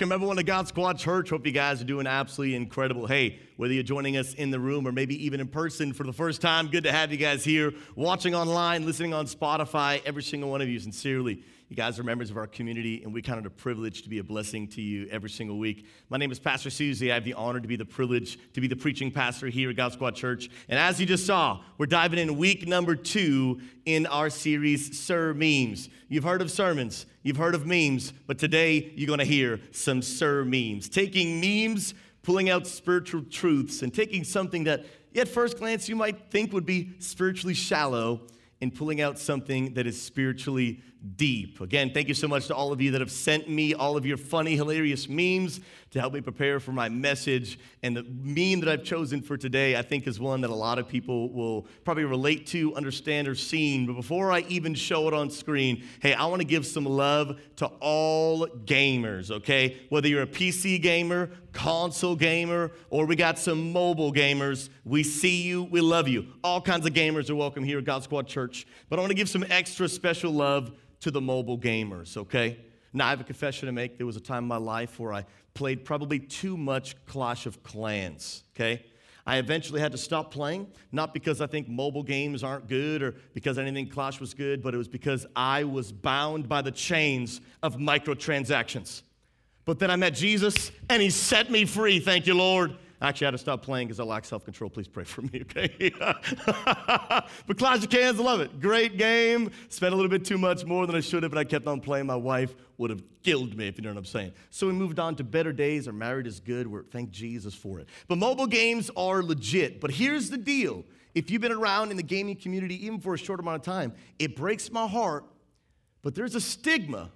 Welcome everyone to God Squad Church. Hope you guys are doing absolutely incredible. Hey, whether you're joining us in the room or maybe even in person for the first time, good to have you guys here, watching online, listening on Spotify, every single one of you, sincerely. You guys are members of our community, and we count it a privilege to be a blessing to you every single week. My name is Pastor Susie. I have the honor to be the privilege to be the preaching pastor here at God Squad Church. And as you just saw, we're diving in week number two in our series, Sir Memes. You've heard of sermons, you've heard of memes, but today you're going to hear some Sir Memes. Taking memes, pulling out spiritual truths, and taking something that at first glance you might think would be spiritually shallow and pulling out something that is spiritually deep. Again, thank you so much to all of you that have sent me all of your funny, hilarious memes to help me prepare for my message. And the meme that I've chosen for today, I think, is one that a lot of people will probably relate to, understand, or seen. But before I even show it on screen, hey, I want to give some love to all gamers, okay? Whether you're a PC gamer, console gamer, or we got some mobile gamers, we see you, we love you. All kinds of gamers are welcome here at God Squad Church. But I want to give some extra special love to the mobile gamers, okay? Now, I have a confession to make. There was a time in my life where I played probably too much Clash of Clans, okay? I eventually had to stop playing, not because I think mobile games aren't good or because I didn't think Clash was good, but it was because I was bound by the chains of microtransactions. But then I met Jesus and he set me free, thank you, Lord. I actually had to stop playing because I lack self control. Please pray for me, okay? but Clash of Clans, I love it. Great game. Spent a little bit too much more than I should have, but I kept on playing. My wife would have killed me if you know what I'm saying. So we moved on to better days. Our marriage is good. We're thank Jesus for it. But mobile games are legit. But here's the deal if you've been around in the gaming community even for a short amount of time, it breaks my heart, but there's a stigma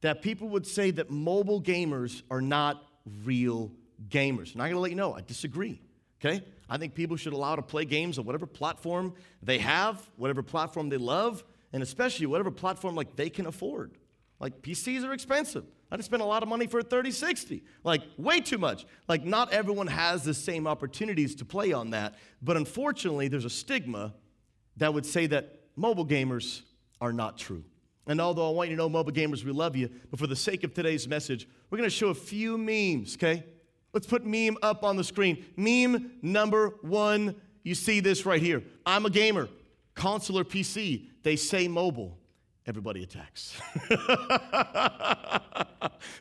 that people would say that mobile gamers are not real gamers. And I'm going to let you know, I disagree. Okay? I think people should allow to play games on whatever platform they have, whatever platform they love, and especially whatever platform like they can afford. Like PCs are expensive. I just spent a lot of money for a 3060. Like way too much. Like not everyone has the same opportunities to play on that, but unfortunately there's a stigma that would say that mobile gamers are not true. And although I want you to know mobile gamers we love you, but for the sake of today's message, we're to show a few memes, okay? Let's put meme up on the screen. Meme number one, you see this right here. I'm a gamer, console or PC. They say mobile. Everybody attacks.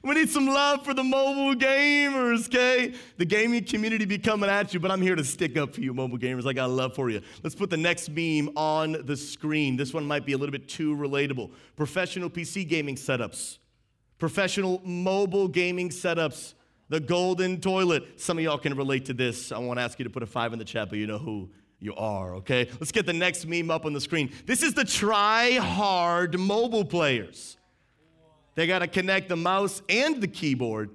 we need some love for the mobile gamers, okay? The gaming community be coming at you, but I'm here to stick up for you, mobile gamers. I got love for you. Let's put the next meme on the screen. This one might be a little bit too relatable. Professional PC gaming setups, professional mobile gaming setups the golden toilet. Some of y'all can relate to this. I won't ask you to put a five in the chat, but you know who you are, okay? Let's get the next meme up on the screen. This is the try hard mobile players. They got to connect the mouse and the keyboard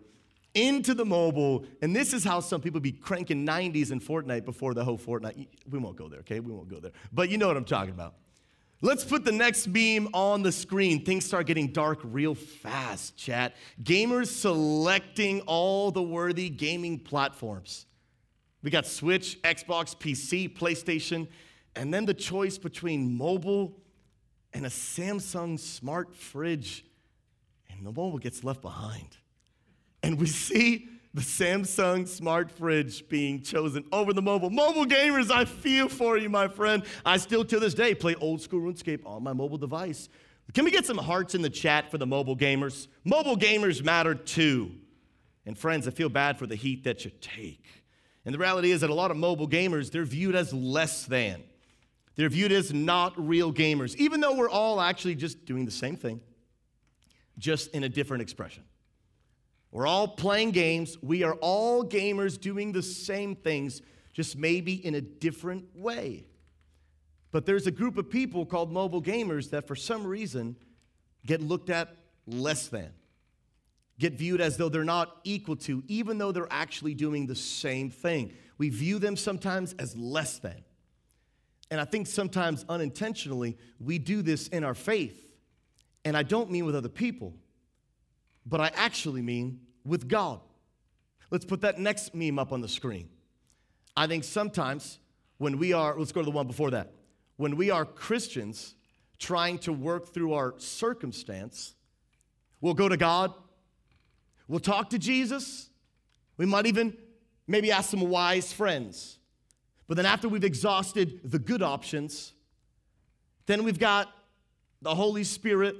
into the mobile, and this is how some people be cranking 90s in Fortnite before the whole Fortnite. We won't go there, okay? We won't go there. But you know what I'm talking about. Let's put the next beam on the screen. Things start getting dark real fast, chat. Gamers selecting all the worthy gaming platforms. We got Switch, Xbox, PC, PlayStation, and then the choice between mobile and a Samsung smart fridge. And the mobile gets left behind. And we see the Samsung smart fridge being chosen over the mobile. Mobile gamers, I feel for you, my friend. I still to this day play old school RuneScape on my mobile device. Can we get some hearts in the chat for the mobile gamers? Mobile gamers matter too. And friends, I feel bad for the heat that you take. And the reality is that a lot of mobile gamers, they're viewed as less than. They're viewed as not real gamers, even though we're all actually just doing the same thing, just in a different expression. We're all playing games. We are all gamers doing the same things, just maybe in a different way. But there's a group of people called mobile gamers that, for some reason, get looked at less than, get viewed as though they're not equal to, even though they're actually doing the same thing. We view them sometimes as less than. And I think sometimes unintentionally, we do this in our faith. And I don't mean with other people, but I actually mean with God. Let's put that next meme up on the screen. I think sometimes when we are, let's go to the one before that. When we are Christians trying to work through our circumstance, we'll go to God We'll talk to Jesus. We might even maybe ask some wise friends. But then after we've exhausted the good options, then we've got the Holy Spirit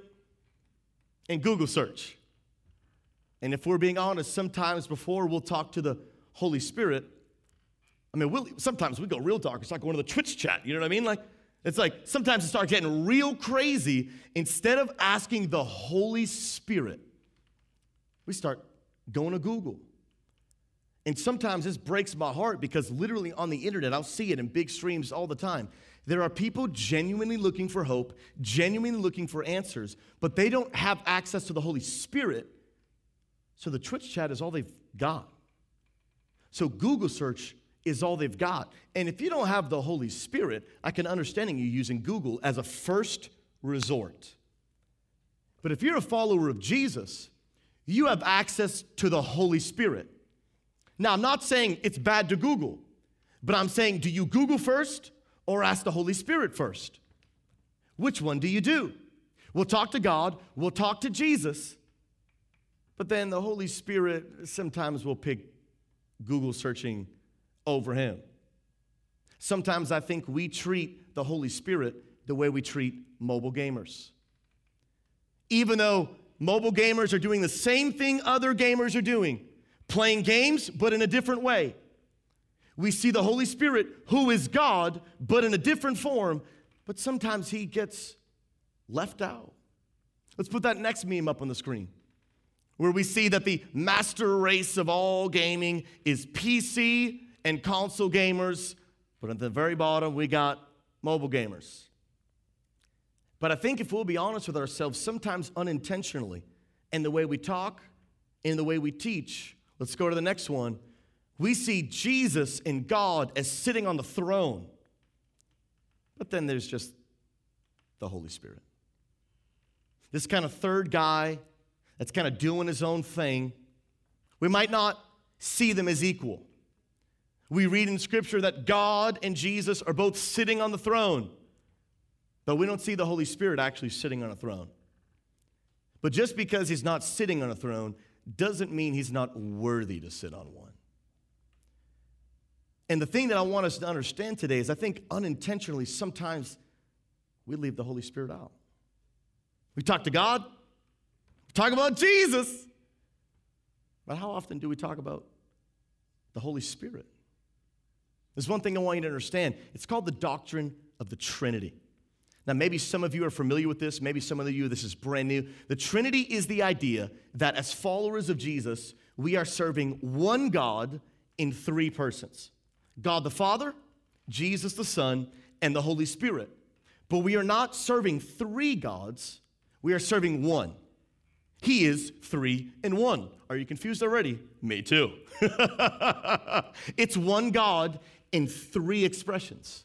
and Google search. And if we're being honest, sometimes before we'll talk to the Holy Spirit, I mean, we'll, sometimes we go real dark. It's like going to the Twitch chat. You know what I mean? Like, it's like sometimes it starts getting real crazy. Instead of asking the Holy Spirit, we start going to Google. And sometimes this breaks my heart because literally on the internet, I'll see it in big streams all the time. There are people genuinely looking for hope, genuinely looking for answers, but they don't have access to the Holy Spirit. So the Twitch chat is all they've got. So Google search is all they've got. And if you don't have the Holy Spirit, I can understand you using Google as a first resort. But if you're a follower of Jesus, you have access to the Holy Spirit. Now, I'm not saying it's bad to Google, but I'm saying do you Google first or ask the Holy Spirit first? Which one do you do? We'll talk to God, we'll talk to Jesus, but then the Holy Spirit sometimes will pick Google searching over him. Sometimes I think we treat the Holy Spirit the way we treat mobile gamers. Even though mobile gamers are doing the same thing other gamers are doing, playing games, but in a different way. We see the Holy Spirit, who is God, but in a different form, but sometimes he gets left out. Let's put that next meme up on the screen, where we see that the master race of all gaming is PC and console gamers, but at the very bottom, we got mobile gamers. But I think if we'll be honest with ourselves, sometimes unintentionally, in the way we talk, in the way we teach, let's go to the next one. We see Jesus and God as sitting on the throne. But then there's just the Holy Spirit. This kind of third guy that's kind of doing his own thing. We might not see them as equal. We read in Scripture that God and Jesus are both sitting on the throne. But we don't see the Holy Spirit actually sitting on a throne. But just because he's not sitting on a throne doesn't mean he's not worthy to sit on one. And the thing that I want us to understand today is I think unintentionally sometimes we leave the Holy Spirit out. We talk to God, talk about Jesus, but how often do we talk about the Holy Spirit? There's one thing I want you to understand it's called the doctrine of the Trinity. Now, maybe some of you are familiar with this, maybe some of you, this is brand new. The Trinity is the idea that as followers of Jesus, we are serving one God in three persons God the Father, Jesus the Son, and the Holy Spirit. But we are not serving three gods, we are serving one. He is three in one. Are you confused already? Me too. it's one God in three expressions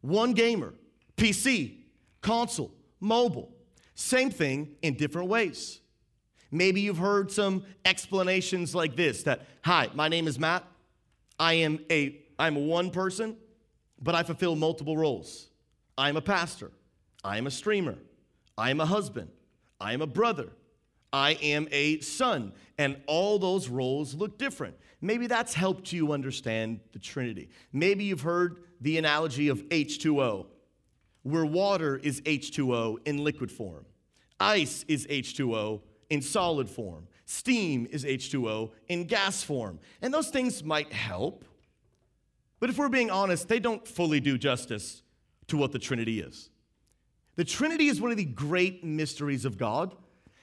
one gamer, PC, console, mobile. Same thing in different ways. Maybe you've heard some explanations like this that, hi, my name is Matt. I am a I'm one person, but I fulfill multiple roles. I'm a pastor. I am a streamer. I am a husband. I am a brother. I am a son. And all those roles look different. Maybe that's helped you understand the Trinity. Maybe you've heard the analogy of H2O where water is H2O in liquid form, ice is H2O in solid form, steam is H2O in gas form. And those things might help, but if we're being honest, they don't fully do justice to what the Trinity is. The Trinity is one of the great mysteries of God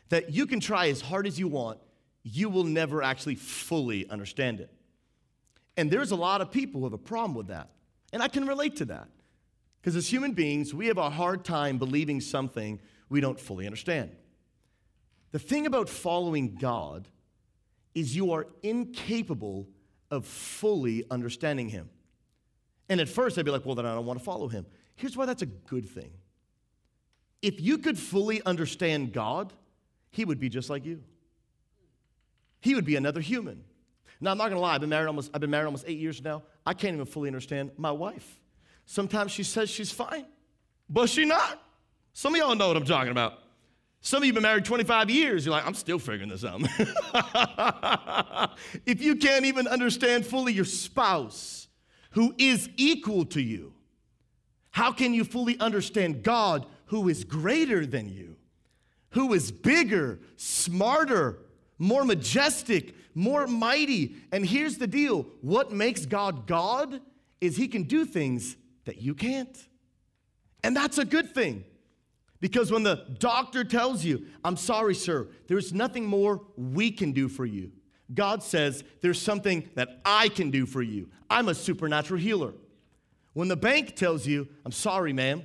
that you can try as hard as you want, you will never actually fully understand it. And there's a lot of people who have a problem with that. And I can relate to that. Because as human beings, we have a hard time believing something we don't fully understand. The thing about following God is you are incapable of fully understanding Him. And at first, I'd be like, well, then I don't want to follow Him. Here's why that's a good thing. If you could fully understand God, He would be just like you. He would be another human. Now, I'm not to lie, I've been, married almost, I've been married almost eight years now. I can't even fully understand my wife. Sometimes she says she's fine, but she not. Some of y'all know what I'm talking about. Some of you have been married 25 years. You're like, I'm still figuring this out. if you can't even understand fully your spouse who is equal to you, how can you fully understand God who is greater than you, who is bigger, smarter, more majestic, more mighty? And here's the deal what makes God God is he can do things that you can't. And that's a good thing. Because when the doctor tells you, I'm sorry, sir, there's nothing more we can do for you, God says, There's something that I can do for you. I'm a supernatural healer. When the bank tells you, I'm sorry, ma'am,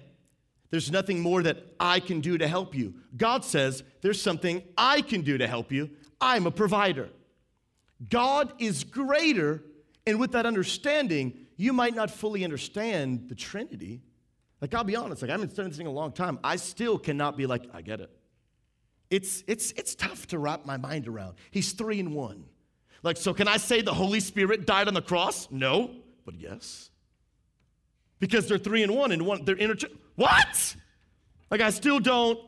there's nothing more that I can do to help you, God says, There's something I can do to help you. I'm a provider. God is greater, and with that understanding, you might not fully understand the Trinity like, I'll be honest, like, I've been studying this thing a long time. I still cannot be like, I get it. It's, it's, it's tough to wrap my mind around. He's three in one. Like, so can I say the Holy Spirit died on the cross? No, but yes. Because they're three in one and one, they're inter. What? Like, I still don't.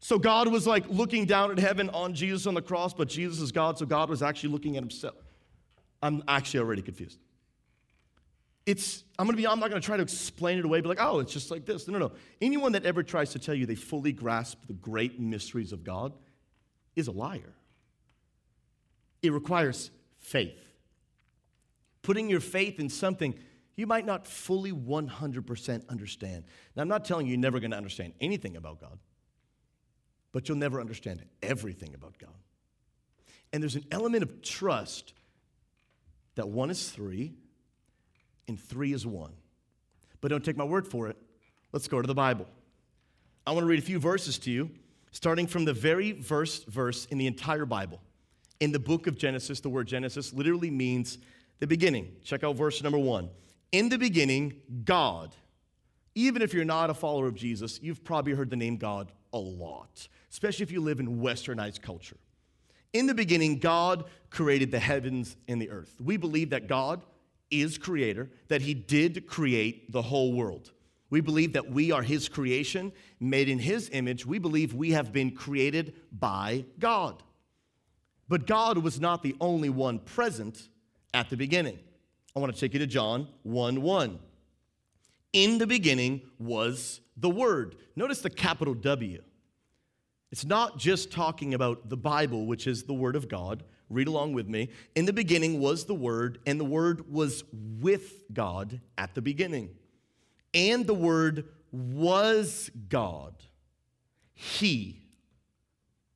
So God was like looking down at heaven on Jesus on the cross, but Jesus is God, so God was actually looking at himself. I'm actually already confused it's i'm gonna be i'm not gonna try to explain it away be like oh it's just like this no no no anyone that ever tries to tell you they fully grasp the great mysteries of god is a liar it requires faith putting your faith in something you might not fully 100% understand now i'm not telling you you're never going to understand anything about god but you'll never understand everything about god and there's an element of trust that one is three and three is one. But don't take my word for it. Let's go to the Bible. I want to read a few verses to you, starting from the very first verse in the entire Bible. In the book of Genesis, the word Genesis literally means the beginning. Check out verse number one. In the beginning, God. Even if you're not a follower of Jesus, you've probably heard the name God a lot, especially if you live in westernized culture. In the beginning, God created the heavens and the earth. We believe that God is creator, that he did create the whole world. We believe that we are his creation, made in his image. We believe we have been created by God. But God was not the only one present at the beginning. I want to take you to John 1 1. In the beginning was the Word. Notice the capital W. It's not just talking about the Bible, which is the Word of God, Read along with me. In the beginning was the Word, and the Word was with God at the beginning. And the Word was God. He,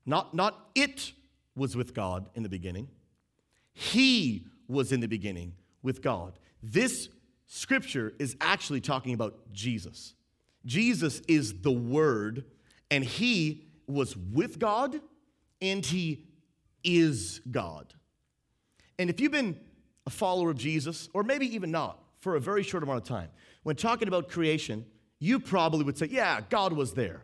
not, not it was with God in the beginning. He was in the beginning with God. This scripture is actually talking about Jesus. Jesus is the Word, and He was with God, and He is God. And if you've been a follower of Jesus, or maybe even not, for a very short amount of time, when talking about creation, you probably would say, Yeah, God was there.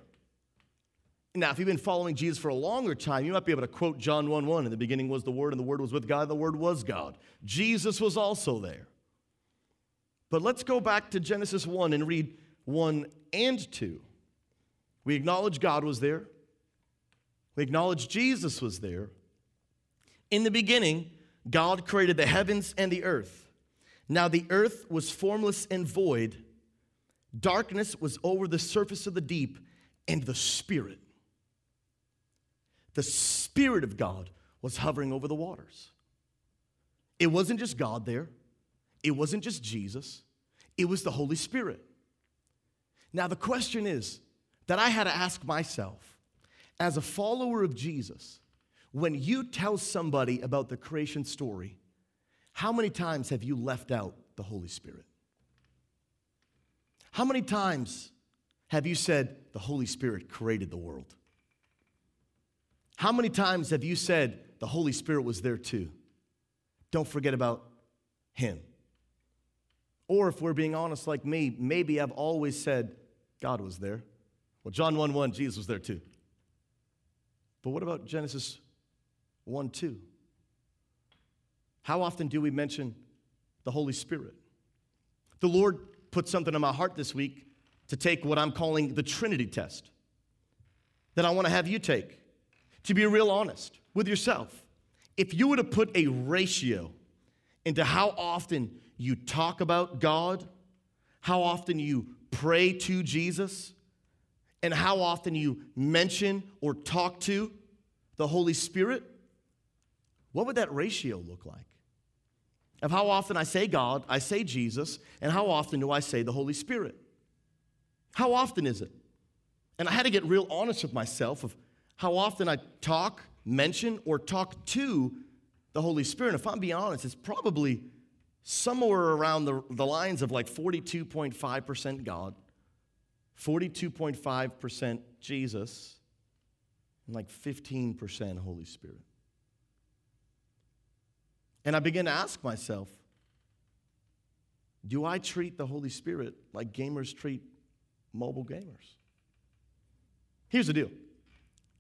Now, if you've been following Jesus for a longer time, you might be able to quote John 1 1. In the beginning was the Word, and the Word was with God, and the Word was God. Jesus was also there. But let's go back to Genesis 1 and read 1 and 2. We acknowledge God was there, we acknowledge Jesus was there, in the beginning, God created the heavens and the earth. Now the earth was formless and void. Darkness was over the surface of the deep, and the Spirit, the Spirit of God, was hovering over the waters. It wasn't just God there, it wasn't just Jesus, it was the Holy Spirit. Now, the question is that I had to ask myself as a follower of Jesus when you tell somebody about the creation story, how many times have you left out the Holy Spirit? How many times have you said the Holy Spirit created the world? How many times have you said the Holy Spirit was there too? Don't forget about Him. Or if we're being honest like me, maybe I've always said God was there. Well, John 1 1, Jesus was there too. But what about Genesis 1 2. How often do we mention the Holy Spirit? The Lord put something in my heart this week to take what I'm calling the Trinity test. that I want to have you take to be real honest with yourself. If you were to put a ratio into how often you talk about God, how often you pray to Jesus, and how often you mention or talk to the Holy Spirit, what would that ratio look like? Of how often I say God, I say Jesus, and how often do I say the Holy Spirit? How often is it? And I had to get real honest with myself of how often I talk, mention, or talk to the Holy Spirit. If I'm being honest, it's probably somewhere around the, the lines of like 42.5% God, 42.5% Jesus, and like 15% Holy Spirit. And I begin to ask myself, do I treat the Holy Spirit like gamers treat mobile gamers? Here's the deal.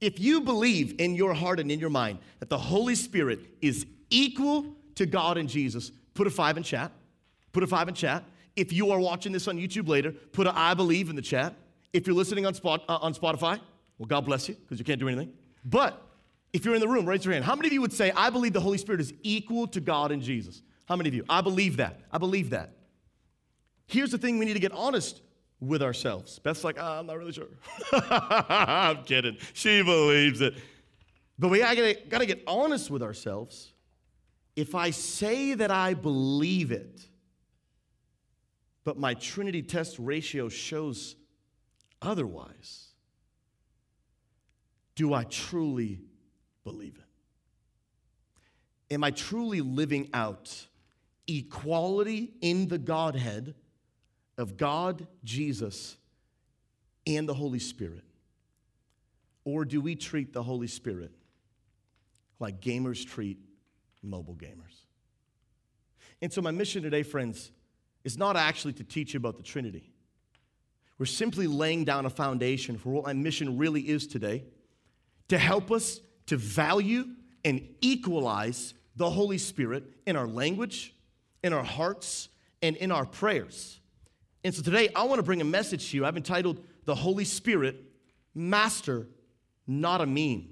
If you believe in your heart and in your mind that the Holy Spirit is equal to God and Jesus, put a five in chat. Put a five in chat. If you are watching this on YouTube later, put a I believe in the chat. If you're listening on, Spot, uh, on Spotify, well, God bless you because you can't do anything. But if you're in the room, raise your hand. How many of you would say, I believe the Holy Spirit is equal to God and Jesus? How many of you? I believe that. I believe that. Here's the thing we need to get honest with ourselves. Beth's like, oh, I'm not really sure. I'm kidding. She believes it. But we gotta, gotta get honest with ourselves. If I say that I believe it, but my Trinity test ratio shows otherwise, do I truly believe it? Am I truly living out equality in the Godhead of God, Jesus, and the Holy Spirit? Or do we treat the Holy Spirit like gamers treat mobile gamers? And so, my mission today, friends, is not actually to teach you about the Trinity. We're simply laying down a foundation for what my mission really is today to help us to value and equalize the Holy Spirit in our language, in our hearts, and in our prayers. And so today I want to bring a message to you. I've entitled The Holy Spirit, Master, Not a Meme.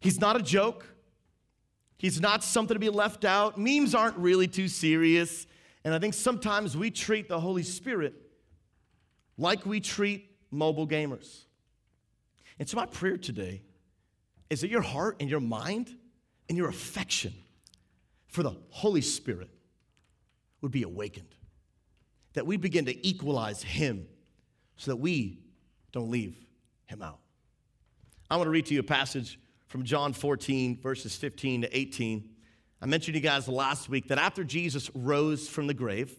He's not a joke. He's not something to be left out. Memes aren't really too serious. And I think sometimes we treat the Holy Spirit like we treat mobile gamers. And so, my prayer today is that your heart and your mind and your affection for the Holy Spirit would be awakened that we begin to equalize him so that we don't leave him out. I want to read to you a passage from John 14, verses 15 to 18. I mentioned to you guys last week that after Jesus rose from the grave,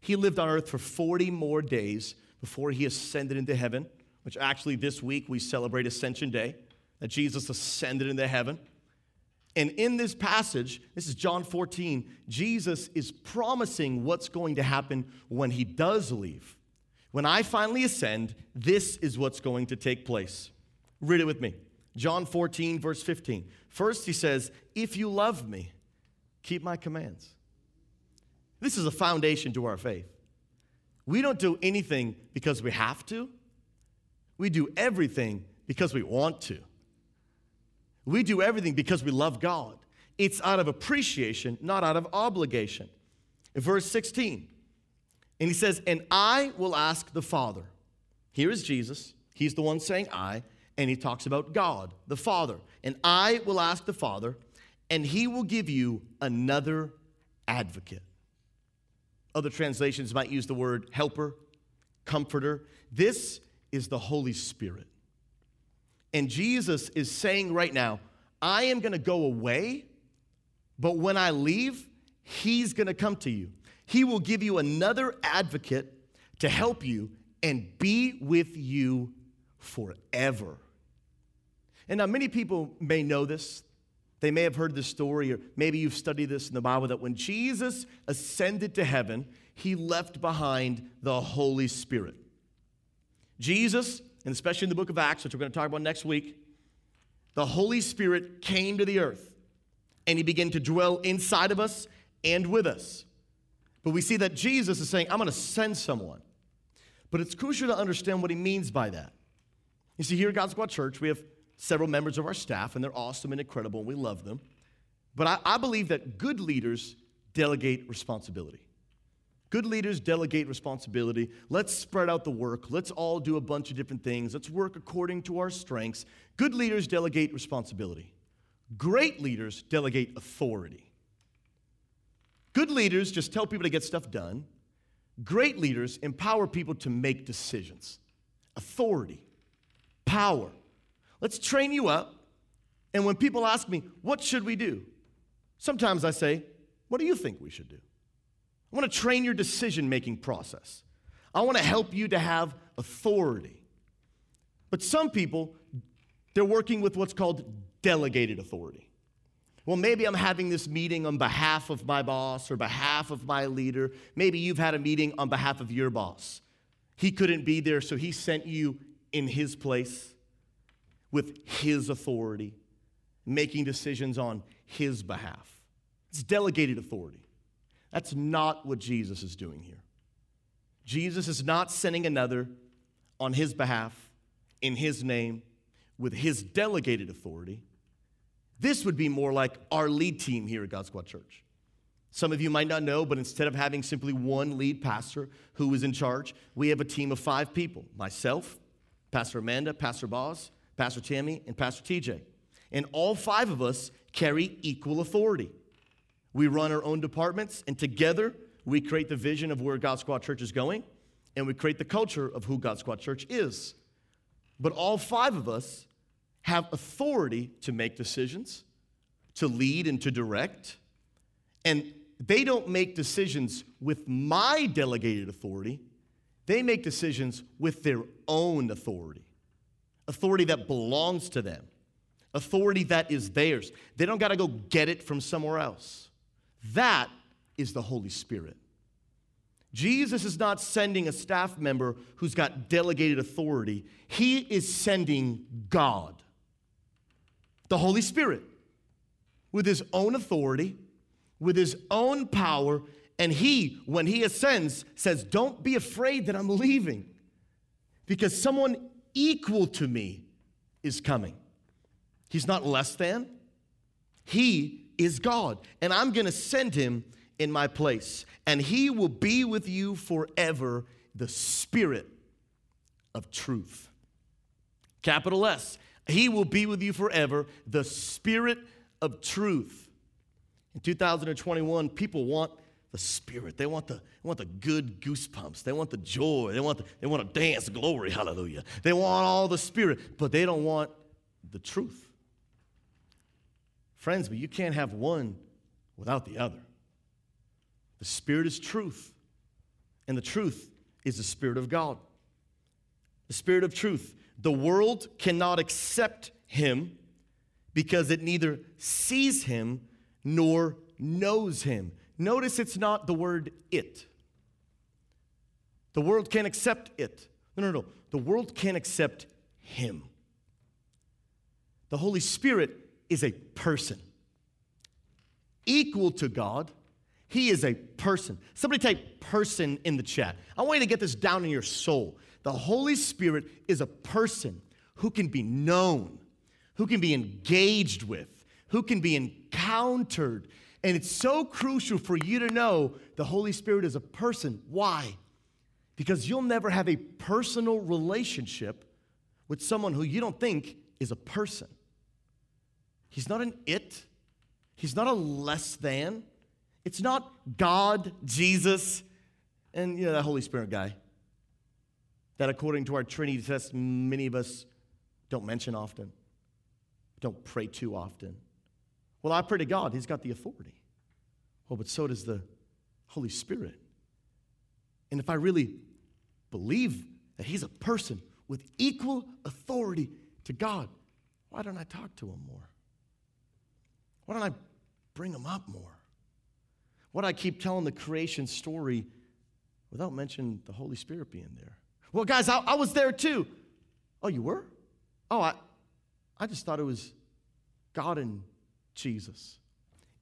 he lived on earth for 40 more days before he ascended into heaven, which actually this week we celebrate Ascension Day, that Jesus ascended into heaven. And in this passage, this is John 14, Jesus is promising what's going to happen when he does leave. When I finally ascend, this is what's going to take place. Read it with me. John 14, verse 15. First, he says, If you love me, keep my commands. This is a foundation to our faith. We don't do anything because we have to, we do everything because we want to. We do everything because we love God. It's out of appreciation, not out of obligation. In verse 16, and he says, And I will ask the Father. Here is Jesus. He's the one saying I, and he talks about God, the Father. And I will ask the Father, and he will give you another advocate. Other translations might use the word helper, comforter. This is the Holy Spirit. And Jesus is saying right now, I am going to go away, but when I leave, He's going to come to you. He will give you another advocate to help you and be with you forever. And now, many people may know this. They may have heard this story, or maybe you've studied this in the Bible that when Jesus ascended to heaven, he left behind the Holy Spirit. Jesus and especially in the book of Acts, which we're going to talk about next week, the Holy Spirit came to the earth and he began to dwell inside of us and with us. But we see that Jesus is saying, I'm going to send someone. But it's crucial to understand what he means by that. You see, here at God Squad Church, we have several members of our staff, and they're awesome and incredible, and we love them. But I, I believe that good leaders delegate responsibility. Good leaders delegate responsibility. Let's spread out the work. Let's all do a bunch of different things. Let's work according to our strengths. Good leaders delegate responsibility. Great leaders delegate authority. Good leaders just tell people to get stuff done. Great leaders empower people to make decisions. Authority, power. Let's train you up. And when people ask me, what should we do? Sometimes I say, what do you think we should do? I want to train your decision making process. I want to help you to have authority. But some people, they're working with what's called delegated authority. Well, maybe I'm having this meeting on behalf of my boss or behalf of my leader. Maybe you've had a meeting on behalf of your boss. He couldn't be there, so he sent you in his place with his authority, making decisions on his behalf. It's delegated authority. That's not what Jesus is doing here. Jesus is not sending another on his behalf, in his name, with his delegated authority. This would be more like our lead team here at God Squad Church. Some of you might not know, but instead of having simply one lead pastor who is in charge, we have a team of five people myself, Pastor Amanda, Pastor Boz, Pastor Tammy, and Pastor TJ. And all five of us carry equal authority. We run our own departments, and together we create the vision of where God Squad Church is going, and we create the culture of who God Squad Church is. But all five of us have authority to make decisions, to lead, and to direct. And they don't make decisions with my delegated authority, they make decisions with their own authority authority that belongs to them, authority that is theirs. They don't got to go get it from somewhere else. That is the Holy Spirit. Jesus is not sending a staff member who's got delegated authority, he is sending God, the Holy Spirit, with his own authority, with his own power. And he, when he ascends, says, Don't be afraid that I'm leaving because someone equal to me is coming. He's not less than, he is God, and I'm gonna send him in my place, and he will be with you forever, the Spirit of truth. Capital S, he will be with you forever, the Spirit of truth. In 2021, people want the spirit. They want the, they want the good goosebumps. They want the joy. They want, the, they want to dance, glory, hallelujah. They want all the spirit, but they don't want the truth. Friends, but you can't have one without the other. The spirit is truth, and the truth is the spirit of God. The spirit of truth. The world cannot accept him because it neither sees him nor knows him. Notice it's not the word it. The world can't accept it. No, no, no. The world can't accept him. The Holy Spirit is a person. Equal to God, he is a person. Somebody type person in the chat. I want you to get this down in your soul. The Holy Spirit is a person who can be known, who can be engaged with, who can be encountered, and it's so crucial for you to know the Holy Spirit is a person. Why? Because you'll never have a personal relationship with someone who you don't think is a person. He's not an it, he's not a less than. It's not God, Jesus, and you know that Holy Spirit guy that according to our Trinity test, many of us don't mention often, don't pray too often. Well, I pray to God, He's got the authority. Well, but so does the Holy Spirit. And if I really believe that He's a person with equal authority to God, why don't I talk to Him more? Why don't I bring them up more? Why do I keep telling the creation story without mentioning the Holy Spirit being there? Well, guys, I, I was there too. Oh, you were? Oh, I, I just thought it was God and Jesus.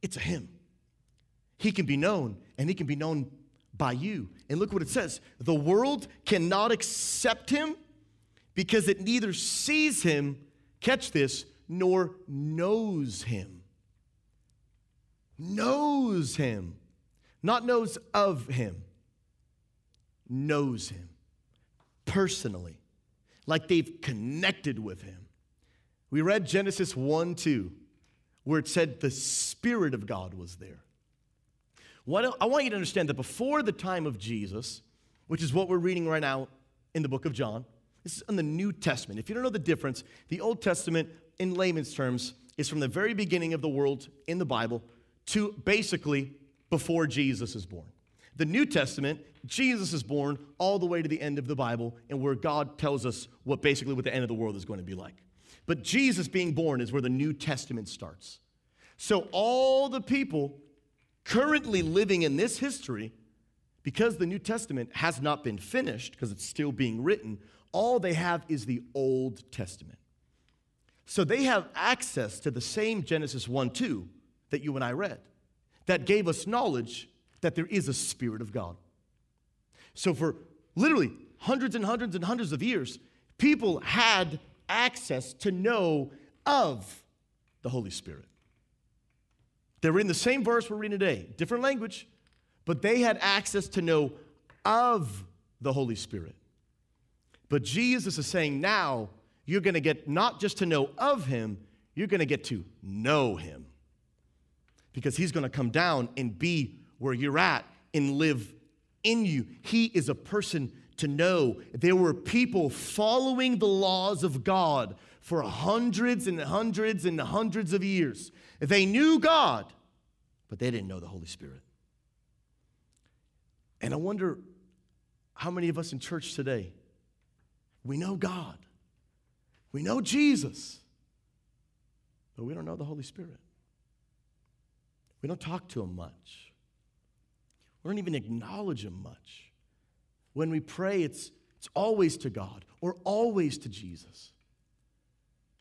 It's a Him. He can be known, and He can be known by you. And look what it says the world cannot accept Him because it neither sees him, catch this, nor knows him. Knows him. Not knows of him, knows him personally, like they've connected with him. We read Genesis 1 2, where it said the Spirit of God was there. What, I want you to understand that before the time of Jesus, which is what we're reading right now in the book of John, this is in the New Testament. If you don't know the difference, the Old Testament, in layman's terms, is from the very beginning of the world in the Bible to basically before Jesus is born. The New Testament, Jesus is born all the way to the end of the Bible, and where God tells us what basically what the end of the world is going to be like. But Jesus being born is where the New Testament starts. So all the people currently living in this history, because the New Testament has not been finished, because it's still being written, all they have is the Old Testament. So they have access to the same Genesis 1 2 that you and I read that gave us knowledge that there is a Spirit of God. So for literally hundreds and hundreds and hundreds of years, people had access to know of the Holy Spirit. They were in the same verse we're reading today, different language, but they had access to know of the Holy Spirit. But Jesus is saying now you're going to get not just to know of him, you're going to get to know him. Because he's going to come down and be where you're at and live in you. He is a person to know. There were people following the laws of God for hundreds and hundreds and hundreds of years. They knew God, but they didn't know the Holy Spirit. And I wonder how many of us in church today, we know God, we know Jesus, but we don't know the Holy Spirit. We don't talk to Him much, we don't even acknowledge Him much. When we pray, it's, it's always to God or always to Jesus.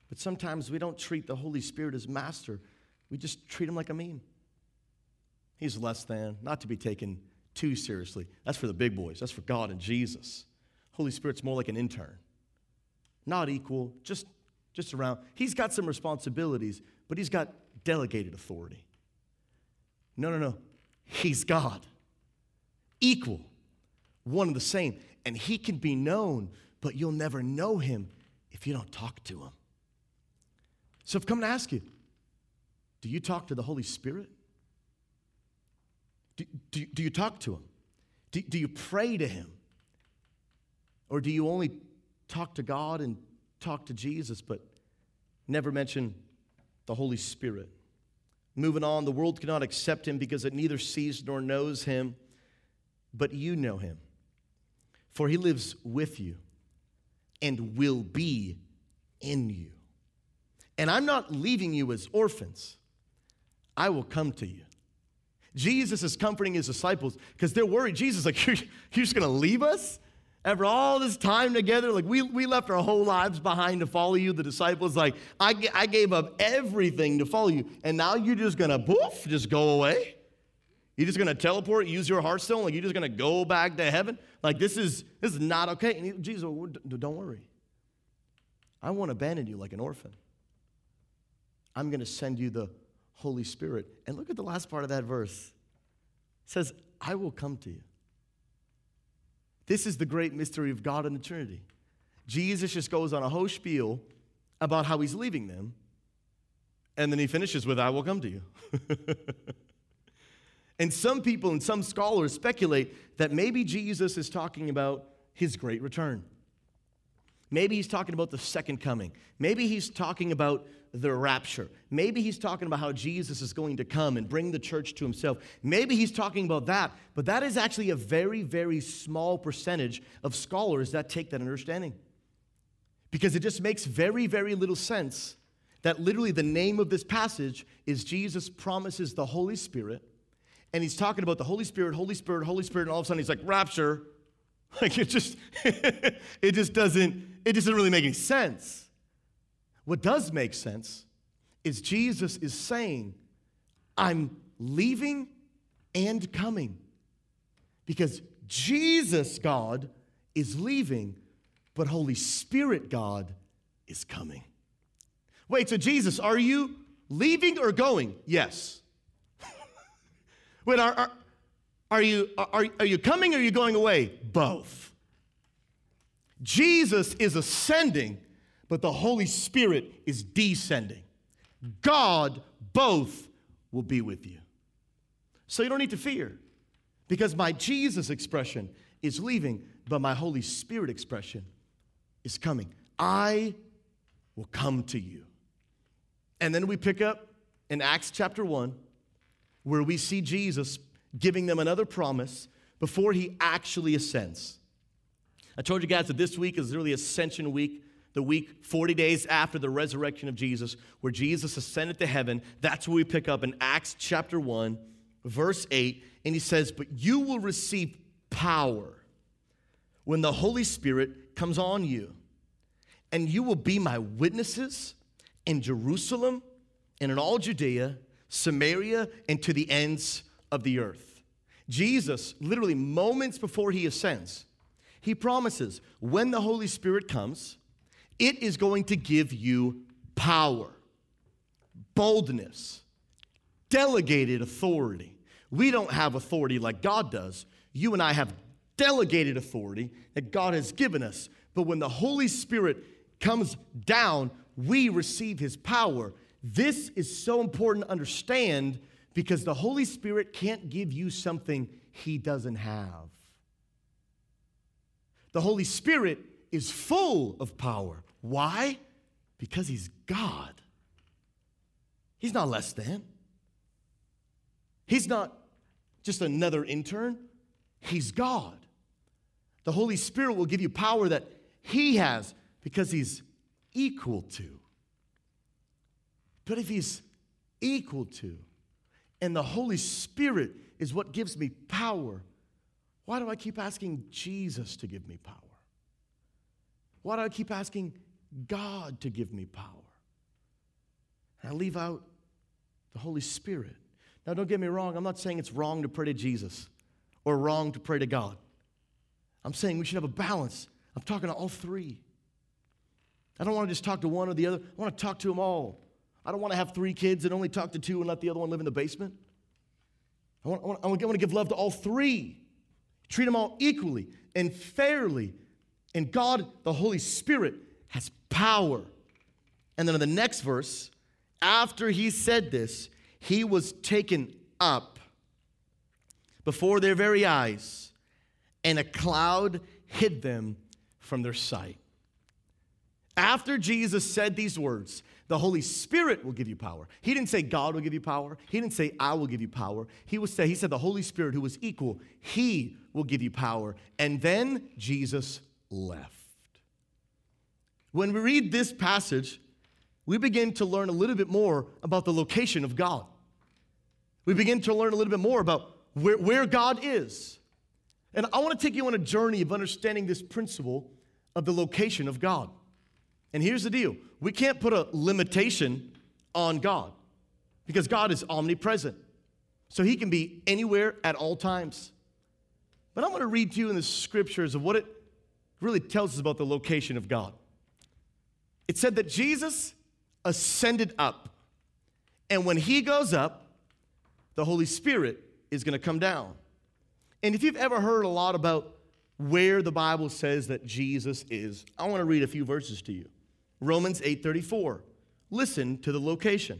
But sometimes we don't treat the Holy Spirit as master, we just treat Him like a meme. He's less than, not to be taken too seriously. That's for the big boys, that's for God and Jesus. Holy Spirit's more like an intern, not equal, just, just around. He's got some responsibilities, but he's got delegated authority. No, no, no. He's God, equal, one and the same. And he can be known, but you'll never know him if you don't talk to him. So I've come to ask you do you talk to the Holy Spirit? Do, do, do you talk to him? Do, do you pray to him? Or do you only talk to God and talk to Jesus, but never mention the Holy Spirit? Moving on, the world cannot accept him because it neither sees nor knows him, but you know him. For he lives with you and will be in you. And I'm not leaving you as orphans, I will come to you. Jesus is comforting his disciples because they're worried. Jesus like, you're, you're just going to leave us? After all this time together, like we, we left our whole lives behind to follow you. The disciples, like, I, I gave up everything to follow you. And now you're just to poof, just go away? You're just to teleport, use your hearthstone? Like, you're just to go back to heaven? Like, this is, this is not okay. And he, Jesus, don't worry. I won't abandon you like an orphan. I'm to send you the Holy Spirit. And look at the last part of that verse. It says, I will come to you. This is the great mystery of God and the Trinity. Jesus just goes on a whole spiel about how he's leaving them, and then he finishes with, I will come to you. and some people and some scholars speculate that maybe Jesus is talking about his great return. Maybe he's talking about the second coming. Maybe he's talking about the rapture. Maybe he's talking about how Jesus is going to come and bring the church to himself. Maybe he's talking about that, but that is actually a very, very small percentage of scholars that take that understanding. Because it just makes very, very little sense that literally the name of this passage is Jesus promises the Holy Spirit, and he's talking about the Holy Spirit, Holy Spirit, Holy Spirit, and all of a sudden he's like, rapture. Like it just, it just doesn't, it doesn't really make any sense. What does make sense is Jesus is saying, I'm leaving and coming. Because Jesus, God, is leaving, but Holy Spirit God is coming. Wait, so Jesus, are you leaving or going? Yes. Wait, are, are, are, you, are, are you coming or are you going away? Both. Jesus is ascending, but the Holy Spirit is descending. God both will be with you. So you don't need to fear because my Jesus expression is leaving, but my Holy Spirit expression is coming. I will come to you. And then we pick up in Acts chapter 1, where we see Jesus giving them another promise before he actually ascends. I told you guys that this week is really Ascension Week, the week 40 days after the resurrection of Jesus, where Jesus ascended to heaven. That's where we pick up in Acts chapter 1, verse 8. And he says, But you will receive power when the Holy Spirit comes on you, and you will be my witnesses in Jerusalem and in all Judea, Samaria, and to the ends of the earth. Jesus, literally moments before he ascends, he promises when the Holy Spirit comes, it is going to give you power, boldness, delegated authority. We don't have authority like God does. You and I have delegated authority that God has given us. But when the Holy Spirit comes down, we receive his power. This is so important to understand because the Holy Spirit can't give you something he doesn't have. The Holy Spirit is full of power. Why? Because he's God. He's not less than. He's not just another intern. He's God. The Holy Spirit will give you power that he has because he's equal to. But if he's equal to, and the Holy Spirit is what gives me power, why do I keep asking Jesus to give me power? Why do I keep asking God to give me power? And I leave out the Holy Spirit. Now, don't get me wrong, I'm not saying it's wrong to pray to Jesus or wrong to pray to God. I'm saying we should have a balance. I'm talking to all three. I don't want to just talk to one or the other. I want to talk to them all. I don't want to have three kids and only talk to two and let the other one live in the basement. I want, I want, I want to give love to all three. Treat them all equally and fairly. And God, the Holy Spirit, has power. And then in the next verse, after he said this, he was taken up before their very eyes, and a cloud hid them from their sight. After Jesus said these words, the Holy Spirit will give you power. He didn't say God will give you power. He didn't say I will give you power. He was say he said the Holy Spirit who was equal, he will give you power. And then Jesus left. When we read this passage, we begin to learn a little bit more about the location of God. We begin to learn a little bit more about where, where God is. And I want to take you on a journey of understanding this principle of the location of God. And here's the deal we can't put a limitation on God because God is omnipresent. So he can be anywhere at all times. But I'm going to read to you in the scriptures of what it really tells us about the location of God. It said that Jesus ascended up. And when he goes up, the Holy Spirit is going to come down. And if you've ever heard a lot about where the Bible says that Jesus is, I want to read a few verses to you. Romans 8:34. Listen to the location.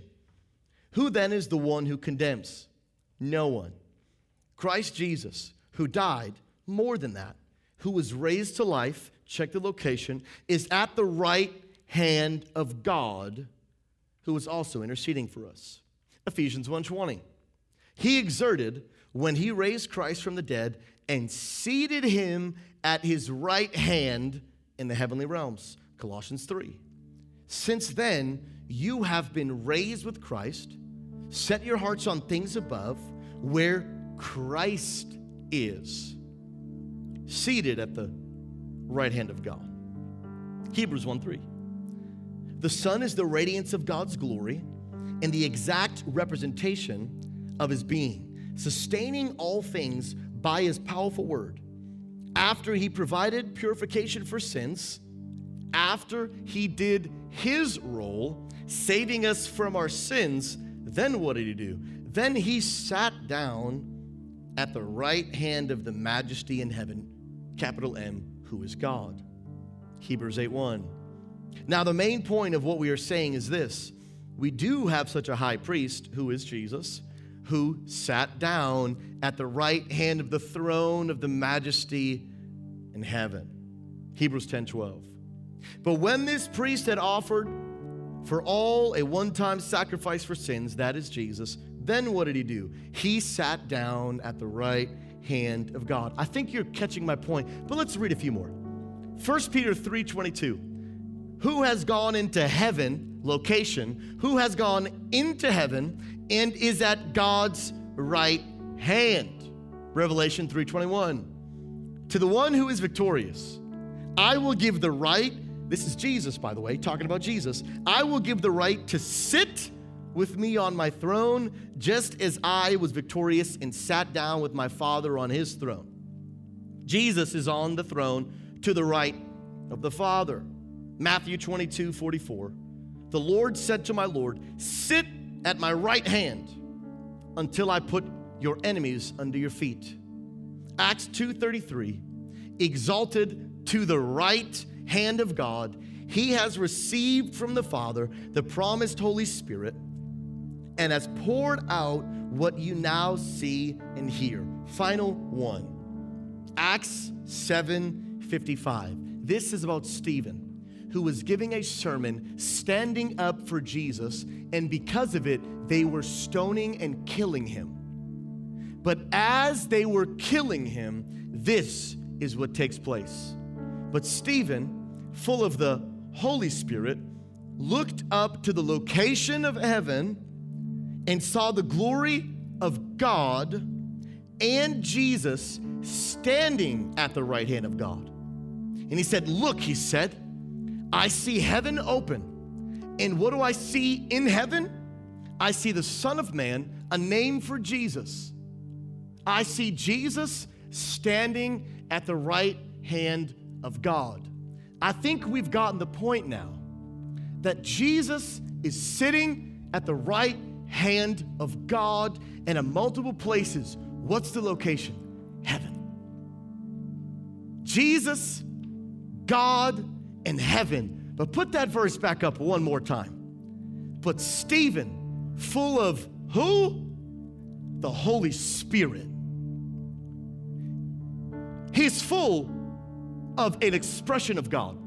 Who then is the one who condemns? No one. Christ Jesus, who died, more than that, who was raised to life, check the location, is at the right hand of God, who is also interceding for us. Ephesians 1:20. He exerted when he raised Christ from the dead and seated him at his right hand in the heavenly realms. Colossians 3. Since then, you have been raised with Christ. Set your hearts on things above, where Christ is, seated at the right hand of God. Hebrews 1 3. The Son is the radiance of God's glory and the exact representation of his being, sustaining all things by his powerful word. After he provided purification for sins, after he did his role, saving us from our sins, then what did he do? Then he sat down at the right hand of the majesty in heaven, capital M, who is God. Hebrews 8 1. Now, the main point of what we are saying is this we do have such a high priest, who is Jesus, who sat down at the right hand of the throne of the majesty in heaven. Hebrews 10 12. But when this priest had offered for all a one time sacrifice for sins, that is Jesus, then what did he do? He sat down at the right hand of God. I think you're catching my point, but let's read a few more. 1 Peter 3:22. Who has gone into heaven, location, who has gone into heaven and is at God's right hand? Revelation 3:21. To the one who is victorious, I will give the right, this is Jesus by the way, talking about Jesus. I will give the right to sit with me on my throne, just as I was victorious and sat down with my Father on his throne. Jesus is on the throne to the right of the Father. Matthew 22 44. The Lord said to my Lord, Sit at my right hand until I put your enemies under your feet. Acts 2:33 exalted to the right hand of God he has received from the Father the promised Holy Spirit and has poured out what you now see and hear. Final one. Acts 7:55. This is about Stephen who was giving a sermon standing up for Jesus and because of it they were stoning and killing him. But as they were killing him, this is what takes place. But Stephen, full of the Holy Spirit, looked up to the location of heaven and saw the glory of God and Jesus standing at the right hand of God. And he said, Look, he said, I see heaven open. And what do I see in heaven? I see the Son of Man, a name for Jesus. I see Jesus standing at the right hand of God. I think we've gotten the point now that Jesus is sitting at the right hand of God and in multiple places. What's the location? Heaven. Jesus, God, and heaven. But put that verse back up one more time. But Stephen, full of who? The Holy Spirit. He's full of an expression of God,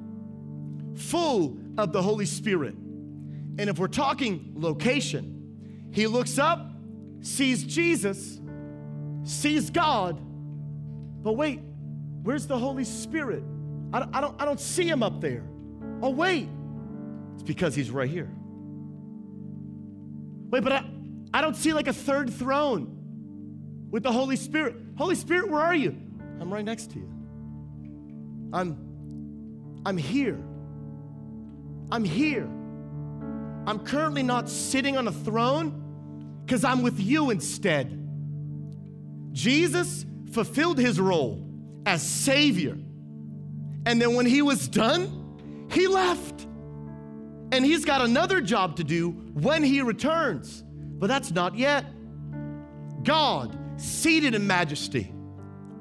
full of the Holy Spirit. And if we're talking location, he looks up, sees Jesus, sees God, but wait, where's the Holy Spirit? I, I, don't, I don't see him up there. Oh, wait, it's because he's right here. Wait, but I, I don't see like a third throne with the Holy Spirit. Holy Spirit, where are you? I'm right next to you. I'm, I'm here. I'm here. I'm currently not sitting on a throne because I'm with you instead. Jesus fulfilled his role as Savior. And then when he was done, he left. And he's got another job to do when he returns. But that's not yet. God, seated in majesty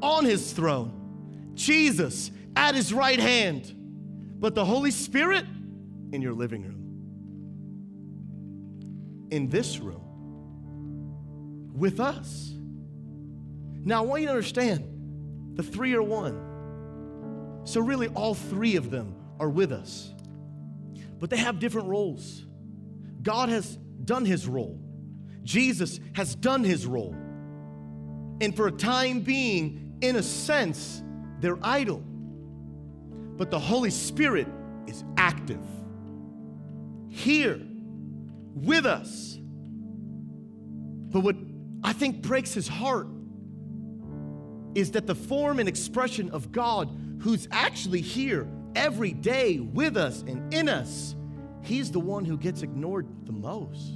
on his throne, Jesus at his right hand, but the Holy Spirit in your living room in this room with us. Now, I want you to understand the three are one. So, really, all three of them are with us. But they have different roles. God has done his role, Jesus has done his role. And for a time being, in a sense, they're idle. But the Holy Spirit is active. Here, with us. But what I think breaks his heart is that the form and expression of God, who's actually here every day with us and in us, he's the one who gets ignored the most.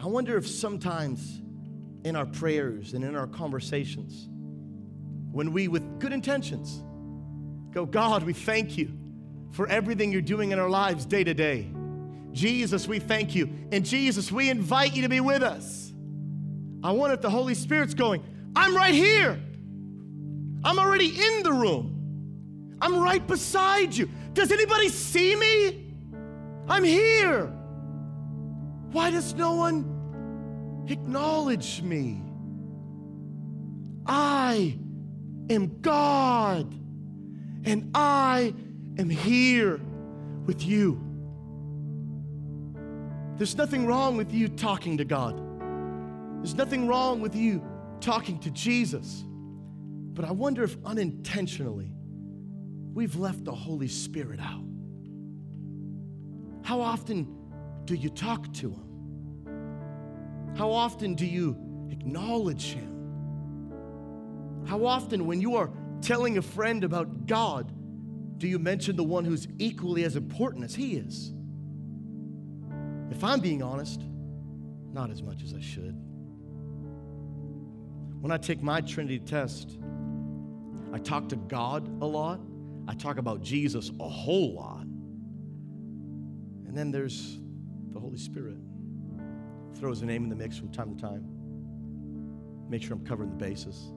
I wonder if sometimes in our prayers and in our conversations, when we, with good intentions, go, God, we thank you for everything you're doing in our lives day to day. Jesus, we thank you. And Jesus, we invite you to be with us. I wonder if the Holy Spirit's going, I'm right here. I'm already in the room. I'm right beside you. Does anybody see me? I'm here. Why does no one acknowledge me? I am God, and I am here with you. There's nothing wrong with you talking to God. There's nothing wrong with you talking to Jesus. But I wonder if unintentionally we've left the Holy Spirit out. How often do you talk to Him? How often do you acknowledge Him? How often, when you are telling a friend about God, do you mention the one who's equally as important as He is? If I'm being honest, not as much as I should. When I take my Trinity test, I talk to God a lot. I talk about Jesus a whole lot. And then there's the Holy Spirit. Throws a name in the mix from time to time. Make sure I'm covering the bases.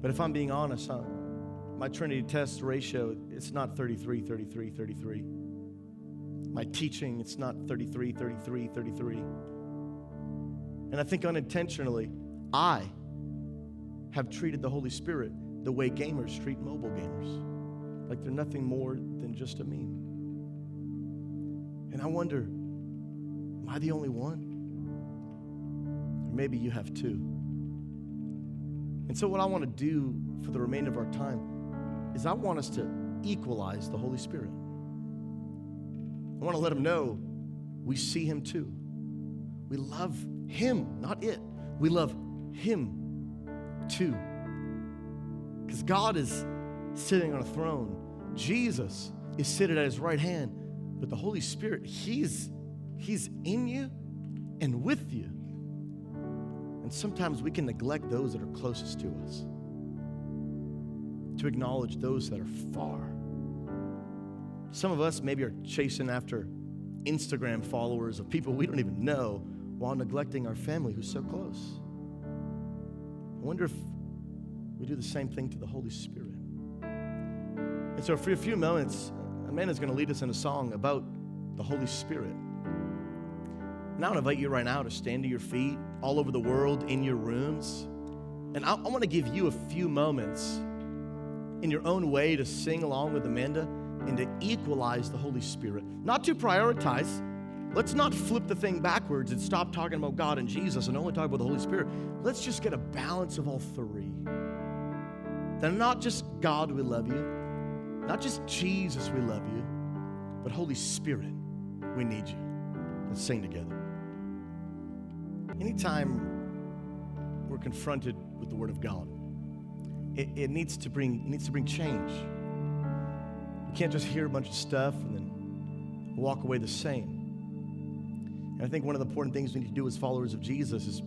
But if I'm being honest, huh, my Trinity test ratio, it's not 33, 33, 33. My teaching, it's not 33, 33, 33. And I think unintentionally, I have treated the Holy Spirit the way gamers treat mobile gamers. Like they're nothing more than just a meme. And I wonder, am I the only one? Or maybe you have too. And so, what I want to do for the remainder of our time is I want us to equalize the Holy Spirit. I want to let him know we see him too. We love him, not it. We love him too. Because God is sitting on a throne, Jesus is sitting at his right hand, but the Holy Spirit, he's, he's in you and with you. And sometimes we can neglect those that are closest to us, to acknowledge those that are far. Some of us maybe are chasing after Instagram followers of people we don't even know while neglecting our family who's so close. I wonder if we do the same thing to the Holy Spirit. And so, for a few moments, Amanda's going to lead us in a song about the Holy Spirit. And I want to invite you right now to stand to your feet all over the world in your rooms. And I, I want to give you a few moments in your own way to sing along with Amanda and to equalize the Holy Spirit. Not to prioritize. Let's not flip the thing backwards and stop talking about God and Jesus and only talk about the Holy Spirit. Let's just get a balance of all three. That not just God, we love you, not just Jesus, we love you, but Holy Spirit, we need you. Let's sing together. Anytime we're confronted with the Word of God, it, it, needs to bring it needs to bring change. We can't just hear a bunch of stuff and then walk away the same. I think one of the important things we need to do as followers of Jesus is,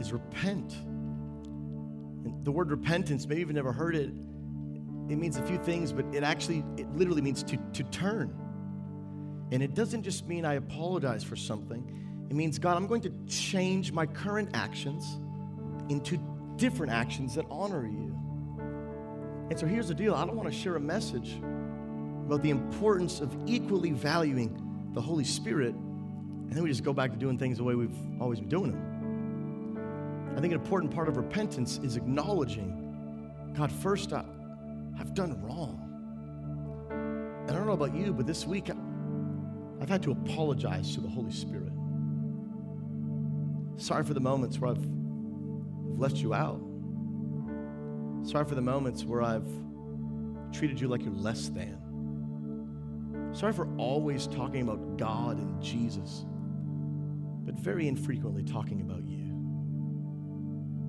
is repent. And the word repentance, maybe you've never heard it, it means a few things, but it actually, it literally means to, to turn. And it doesn't just mean I apologize for something. It means, God, I'm going to change my current actions into different actions that honor you. And so here's the deal I don't want to share a message about the importance of equally valuing the Holy Spirit, and then we just go back to doing things the way we've always been doing them. I think an important part of repentance is acknowledging God, first, I, I've done wrong. And I don't know about you, but this week I've had to apologize to the Holy Spirit. Sorry for the moments where I've left you out. Sorry for the moments where I've treated you like you're less than. Sorry for always talking about God and Jesus, but very infrequently talking about you.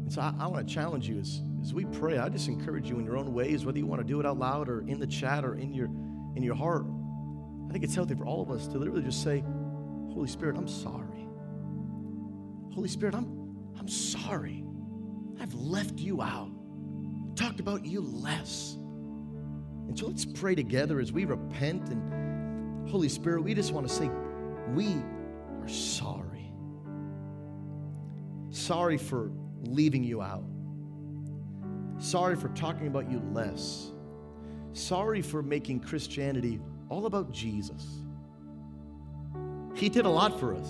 And so I, I want to challenge you as, as we pray. I just encourage you in your own ways, whether you want to do it out loud or in the chat or in your in your heart. I think it's healthy for all of us to literally just say, Holy Spirit, I'm sorry. Holy Spirit, I'm, I'm sorry. I've left you out, talked about you less. And And so let's pray together as we repent. And Holy Spirit, we just want to say, we are sorry. Sorry for leaving you out. Sorry for talking about you less. Sorry for making Christianity all about Jesus. He did a lot for us.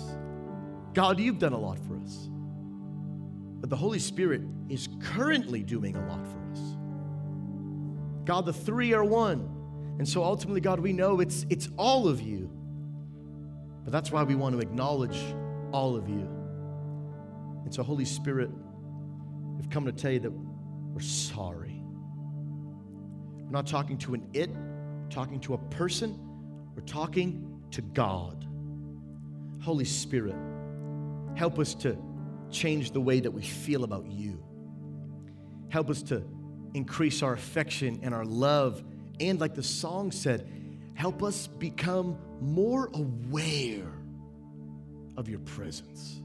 God, you've done a lot for us. But the Holy Spirit is currently doing a lot for us. God, the three are one. And so ultimately, God, we know it's, it's all of you. But that's why we want to acknowledge all of you. And so, Holy Spirit, we've come to tell you that we're sorry. We're not talking to an it, talking to a person, we're talking to God. Holy Spirit, help us to change the way that we feel about you. Help us to increase our affection and our love. And like the song said, help us become more aware of your presence.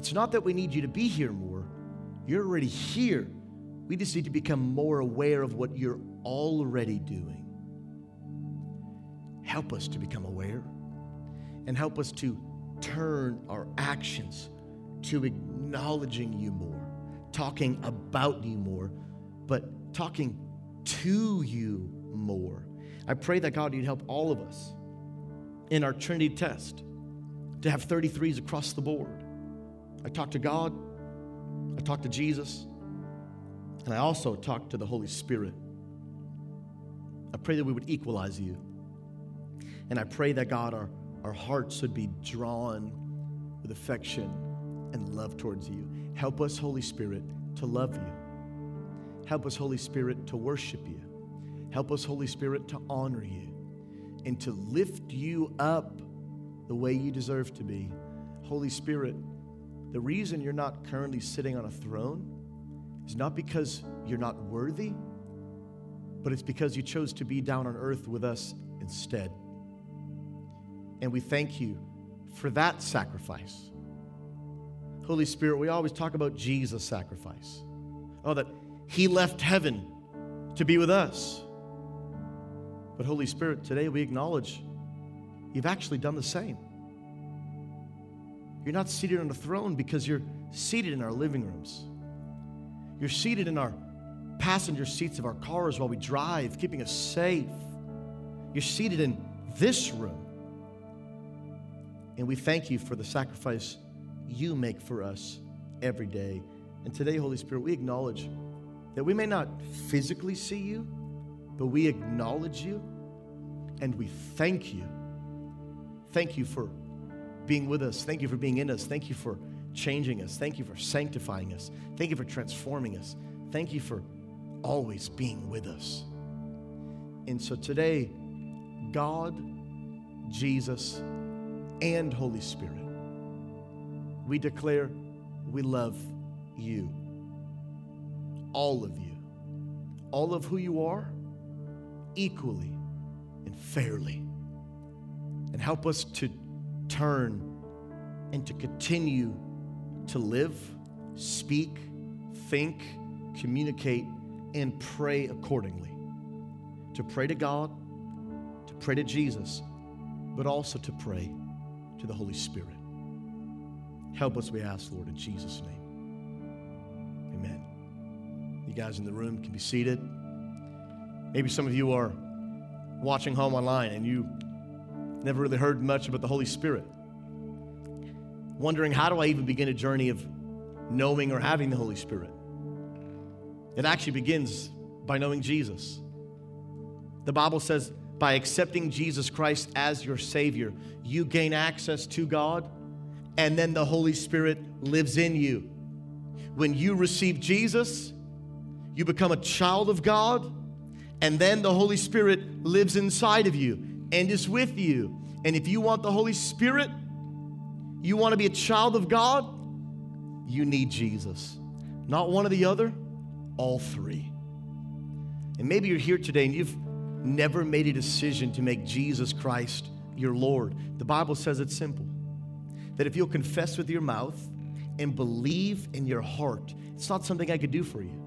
It's not that we need you to be here more, you're already here. We just need to become more aware of what you're already doing. Help us to become aware and help us to turn our actions to acknowledging you more, talking about you more, but talking to you more. I pray that God, you'd help all of us in our Trinity test to have 33s across the board. I talk to God, I talk to Jesus, and I also talk to the Holy Spirit. I pray that we would equalize you. And I pray that God, our, our hearts would be drawn with affection and love towards you. Help us, Holy Spirit, to love you. Help us, Holy Spirit, to worship you. Help us, Holy Spirit, to honor you and to lift you up the way you deserve to be. Holy Spirit, the reason you're not currently sitting on a throne is not because you're not worthy, but it's because you chose to be down on earth with us instead. And we thank you for that sacrifice. Holy Spirit, we always talk about Jesus' sacrifice. Oh, that He left heaven to be with us. But Holy Spirit, today we acknowledge you've actually done the same. You're not seated on a throne because you're seated in our living rooms. You're seated in our passenger seats of our cars while we drive, keeping us safe. You're seated in this room. And we thank you for the sacrifice you make for us every day. And today, Holy Spirit, we acknowledge that we may not physically see you, but we acknowledge you and we thank you. Thank you for being with us. Thank you for being in us. Thank you for changing us. Thank you for sanctifying us. Thank you for transforming us. Thank you for always being with us. And so today, God, Jesus, and Holy Spirit, we declare we love you. All of you. All of who you are, equally and fairly. And help us to turn and to continue to live, speak, think, communicate, and pray accordingly. To pray to God, to pray to Jesus, but also to pray to the Holy Spirit. Help us, we ask, Lord, in Jesus' name. Amen. You guys in the room can be seated. Maybe some of you are watching home online and you never really heard much about the Holy Spirit. Wondering, how do I even begin a journey of knowing or having the Holy Spirit? It actually begins by knowing Jesus. The Bible says, by accepting Jesus Christ as your Savior, you gain access to God and then the Holy Spirit lives in you. When you receive Jesus, you become a child of God, and then the Holy Spirit lives inside of you and is with you. And if you want the Holy Spirit, you want to be a child of God, you need Jesus. Not one or the other, all three. And maybe you're here today and you've never made a decision to make Jesus Christ your Lord. The Bible says it's simple that if you'll confess with your mouth and believe in your heart, it's not something I could do for you.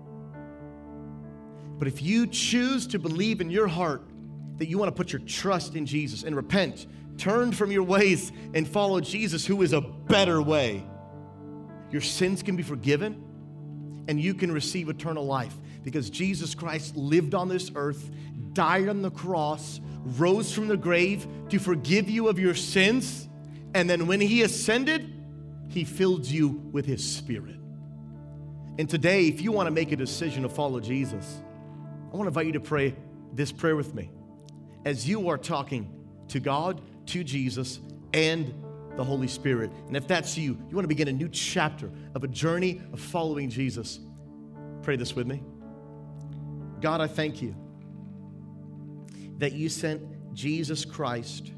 But if you choose to believe in your heart that you want to put your trust in Jesus and repent, turn from your ways and follow Jesus, who is a better way, your sins can be forgiven and you can receive eternal life because Jesus Christ lived on this earth, died on the cross, rose from the grave to forgive you of your sins, and then when he ascended, he filled you with his spirit. And today, if you want to make a decision to follow Jesus, I want to invite you to pray this prayer with me. As you are talking to God, to Jesus, and the Holy Spirit. And if that's you, you want to begin a new chapter of a journey of following Jesus, pray this with me. God, I thank you that you sent Jesus Christ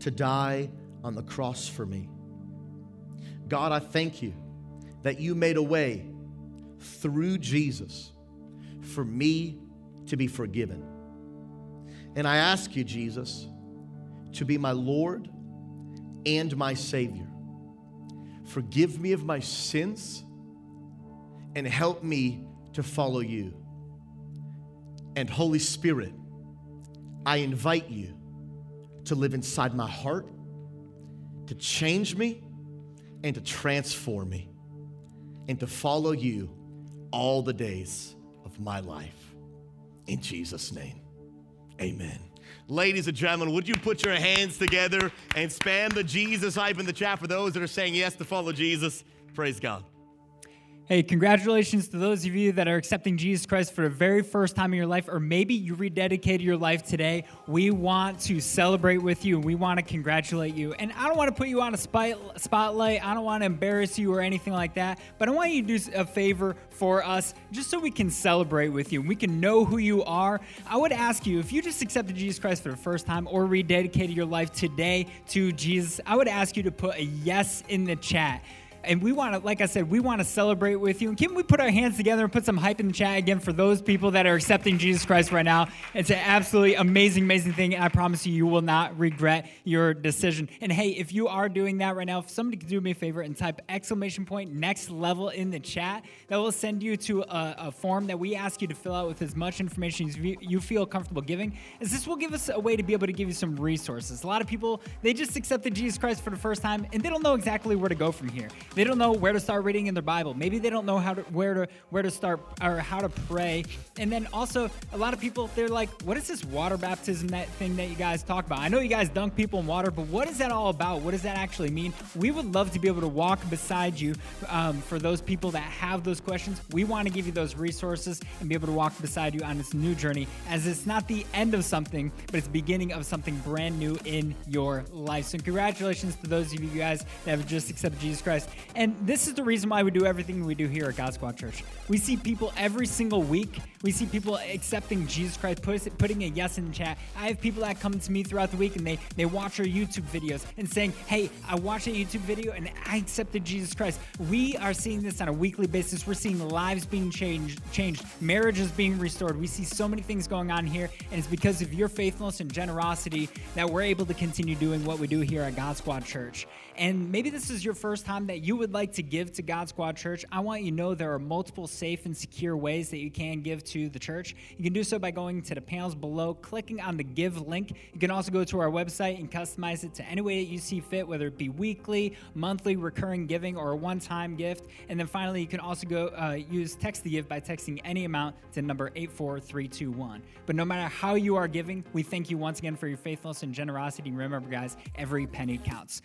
to die on the cross for me. God, I thank you that you made a way through Jesus for me to be forgiven. And I ask you, Jesus, to be my Lord and my Savior. Forgive me of my sins and help me to follow you. And Holy Spirit, I invite you to live inside my heart, to change me, and to transform me, and to follow you all the days of my life. In Jesus' name, amen. Ladies and gentlemen, would you put your hands together and spam the Jesus hype in the chat for those that are saying yes to follow Jesus? Praise God. Hey, congratulations to those of you that are accepting Jesus Christ for the very first time in your life, or maybe you rededicated your life today. We want to celebrate with you and we want to congratulate you. And I don't want to put you on a spotlight, I don't want to embarrass you or anything like that, but I want you to do a favor for us just so we can celebrate with you and we can know who you are. I would ask you if you just accepted Jesus Christ for the first time or rededicated your life today to Jesus, I would ask you to put a yes in the chat and we want to, like I said, we want to celebrate with you. And can we put our hands together and put some hype in the chat again for those people that are accepting Jesus Christ right now? It's an absolutely amazing, amazing thing. I promise you, you will not regret your decision. And hey, if you are doing that right now, if somebody could do me a favor and type exclamation point next level in the chat, that will send you to a, a form that we ask you to fill out with as much information as you feel comfortable giving. As this will give us a way to be able to give you some resources. A lot of people, they just accepted Jesus Christ for the first time and they don't know exactly where to go from here. They don't know where to start reading in their Bible. Maybe they don't know how to where to where to start or how to pray. And then also a lot of people they're like, what is this water baptism that thing that you guys talk about? I know you guys dunk people in water, but what is that all about? What does that actually mean? We would love to be able to walk beside you um, for those people that have those questions. We want to give you those resources and be able to walk beside you on this new journey as it's not the end of something, but it's beginning of something brand new in your life. So congratulations to those of you guys that have just accepted Jesus Christ. And this is the reason why we do everything we do here at God Squad Church. We see people every single week. We see people accepting Jesus Christ, putting a yes in the chat. I have people that come to me throughout the week and they, they watch our YouTube videos and saying, Hey, I watched a YouTube video and I accepted Jesus Christ. We are seeing this on a weekly basis. We're seeing lives being changed, changed, marriages being restored. We see so many things going on here, and it's because of your faithfulness and generosity that we're able to continue doing what we do here at God Squad Church. And maybe this is your first time that you would like to give to God Squad Church. I want you to know there are multiple safe and secure ways that you can give to the church. You can do so by going to the panels below, clicking on the give link. You can also go to our website and customize it to any way that you see fit, whether it be weekly, monthly, recurring giving, or a one time gift. And then finally, you can also go uh, use text to give by texting any amount to number 84321. But no matter how you are giving, we thank you once again for your faithfulness and generosity. Remember, guys, every penny counts.